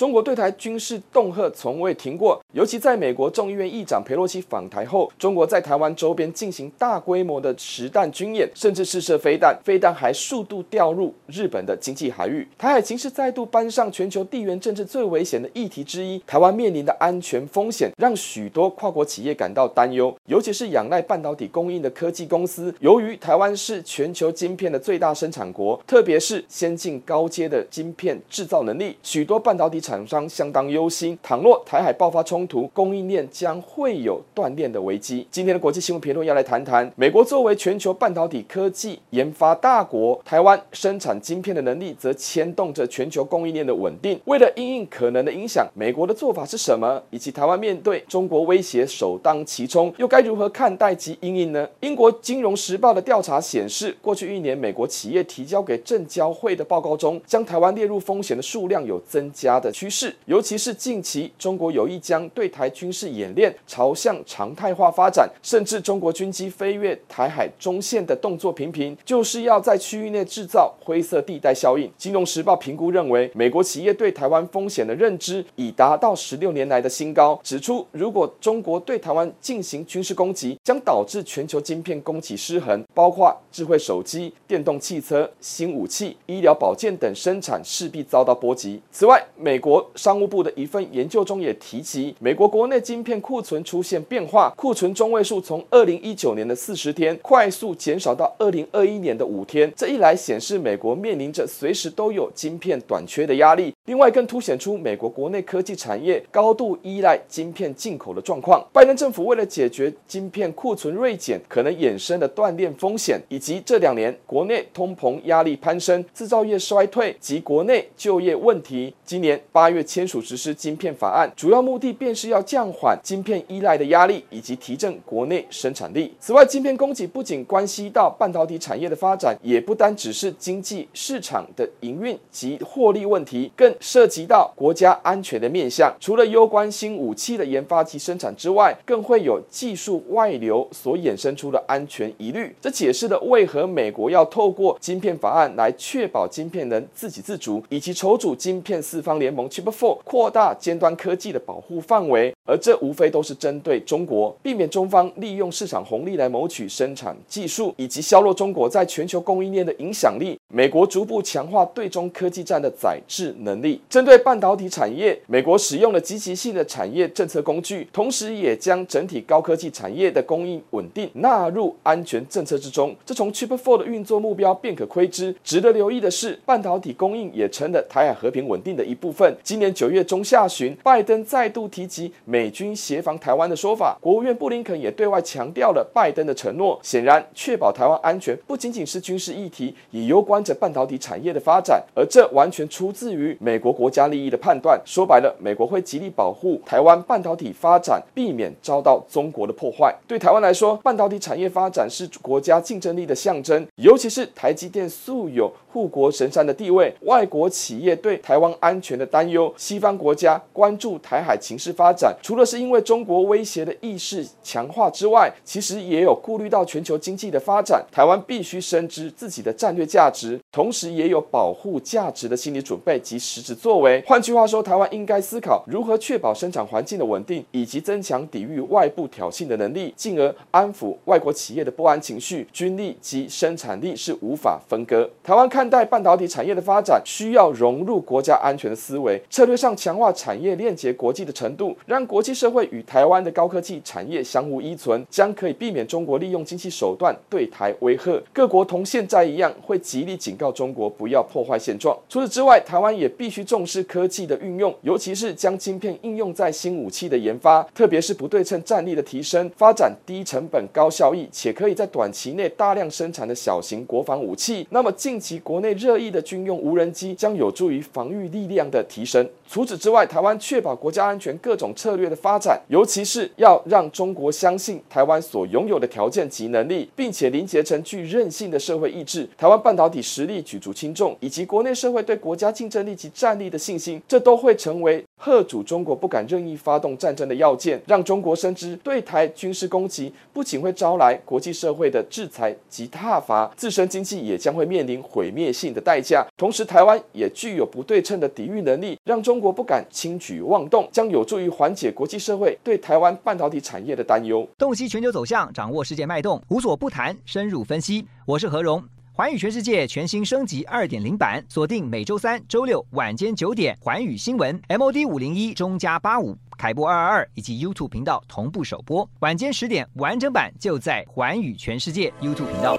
中国对台军事恫吓从未停过，尤其在美国众议院议长裴洛西访台后，中国在台湾周边进行大规模的实弹军演，甚至试射飞弹，飞弹还数度掉入日本的经济海域。台海情势再度搬上全球地缘政治最危险的议题之一，台湾面临的安全风险让许多跨国企业感到担忧，尤其是仰赖半导体供应的科技公司。由于台湾是全球晶片的最大生产国，特别是先进高阶的晶片制造能力，许多半导体产厂商相当忧心，倘若台海爆发冲突，供应链将会有断链的危机。今天的国际新闻评论要来谈谈，美国作为全球半导体科技研发大国，台湾生产晶片的能力则牵动着全球供应链的稳定。为了因应可能的影响，美国的做法是什么？以及台湾面对中国威胁首当其冲，又该如何看待及因应呢？英国金融时报的调查显示，过去一年美国企业提交给证交会的报告中，将台湾列入风险的数量有增加的趋势。尤其是近期，中国有意将对台军事演练朝向常态化发展，甚至中国军机飞越台海中线的动作频频，就是要在区域内制造灰色地带效应。金融时报评估认为，美国企业对台湾风险的认知已达到十六年来的新高，指出如果中国对台湾进行军事攻击，将导致全球晶片供给失衡，包括智慧手机、电动汽车、新武器、医疗保健等生产势必遭到波及。此外，美国国商务部的一份研究中也提及，美国国内晶片库存出现变化，库存中位数从二零一九年的四十天快速减少到二零二一年的五天。这一来显示美国面临着随时都有晶片短缺的压力。另外，更凸显出美国国内科技产业高度依赖晶片进口的状况。拜登政府为了解决晶片库存锐减可能衍生的断链风险，以及这两年国内通膨压力攀升、制造业衰退及国内就业问题，今年八八月。签署实施晶片法案，主要目的便是要降缓晶片依赖的压力，以及提振国内生产力。此外，晶片供给不仅关系到半导体产业的发展，也不单只是经济市场的营运及获利问题，更涉及到国家安全的面向。除了攸关新武器的研发及生产之外，更会有技术外流所衍生出的安全疑虑。这解释了为何美国要透过晶片法案来确保晶片能自给自足，以及筹组晶片四方联盟 Chip Four。扩大尖端科技的保护范围，而这无非都是针对中国，避免中方利用市场红利来谋取生产技术，以及削弱中国在全球供应链的影响力。美国逐步强化对中科技战的宰制能力。针对半导体产业，美国使用了积极性的产业政策工具，同时也将整体高科技产业的供应稳定纳入安全政策之中。这从 Chip Four 的运作目标便可窥知。值得留意的是，半导体供应也成了台海和平稳定的一部分。今年。九月中下旬，拜登再度提及美军协防台湾的说法，国务院布林肯也对外强调了拜登的承诺。显然，确保台湾安全不仅仅是军事议题，也攸关着半导体产业的发展，而这完全出自于美国国家利益的判断。说白了，美国会极力保护台湾半导体发展，避免遭到中国的破坏。对台湾来说，半导体产业发展是国家竞争力的象征，尤其是台积电素有护国神山的地位，外国企业对台湾安全的担担忧。西方国家关注台海情势发展，除了是因为中国威胁的意识强化之外，其实也有顾虑到全球经济的发展。台湾必须深知自己的战略价值，同时也有保护价值的心理准备及实质作为。换句话说，台湾应该思考如何确保生产环境的稳定，以及增强抵御外部挑衅的能力，进而安抚外国企业的不安情绪。军力及生产力是无法分割。台湾看待半导体产业的发展，需要融入国家安全的思维策略。上强化产业链接国际的程度，让国际社会与台湾的高科技产业相互依存，将可以避免中国利用经济手段对台威吓。各国同现在一样，会极力警告中国不要破坏现状。除此之外，台湾也必须重视科技的运用，尤其是将晶片应用在新武器的研发，特别是不对称战力的提升，发展低成本、高效益且可以在短期内大量生产的小型国防武器。那么，近期国内热议的军用无人机将有助于防御力量的提提升。除此之外，台湾确保国家安全各种策略的发展，尤其是要让中国相信台湾所拥有的条件及能力，并且凝结成具韧性的社会意志，台湾半导体实力举足轻重，以及国内社会对国家竞争力及战力的信心，这都会成为吓阻中国不敢任意发动战争的要件，让中国深知对台军事攻击不仅会招来国际社会的制裁及挞伐，自身经济也将会面临毁灭性的代价。同时，台湾也具有不对称的抵御能力，让中国不敢轻举妄动，将有助于缓解国际社会对台湾半导体产业的担忧。洞悉全球走向，掌握世界脉动，无所不谈，深入分析。我是何荣。环宇全世界全新升级二点零版，锁定每周三、周六晚间九点，环宇新闻 MOD 五零一中加八五凯播二二二以及 YouTube 频道同步首播，晚间十点完整版就在环宇全世界 YouTube 频道。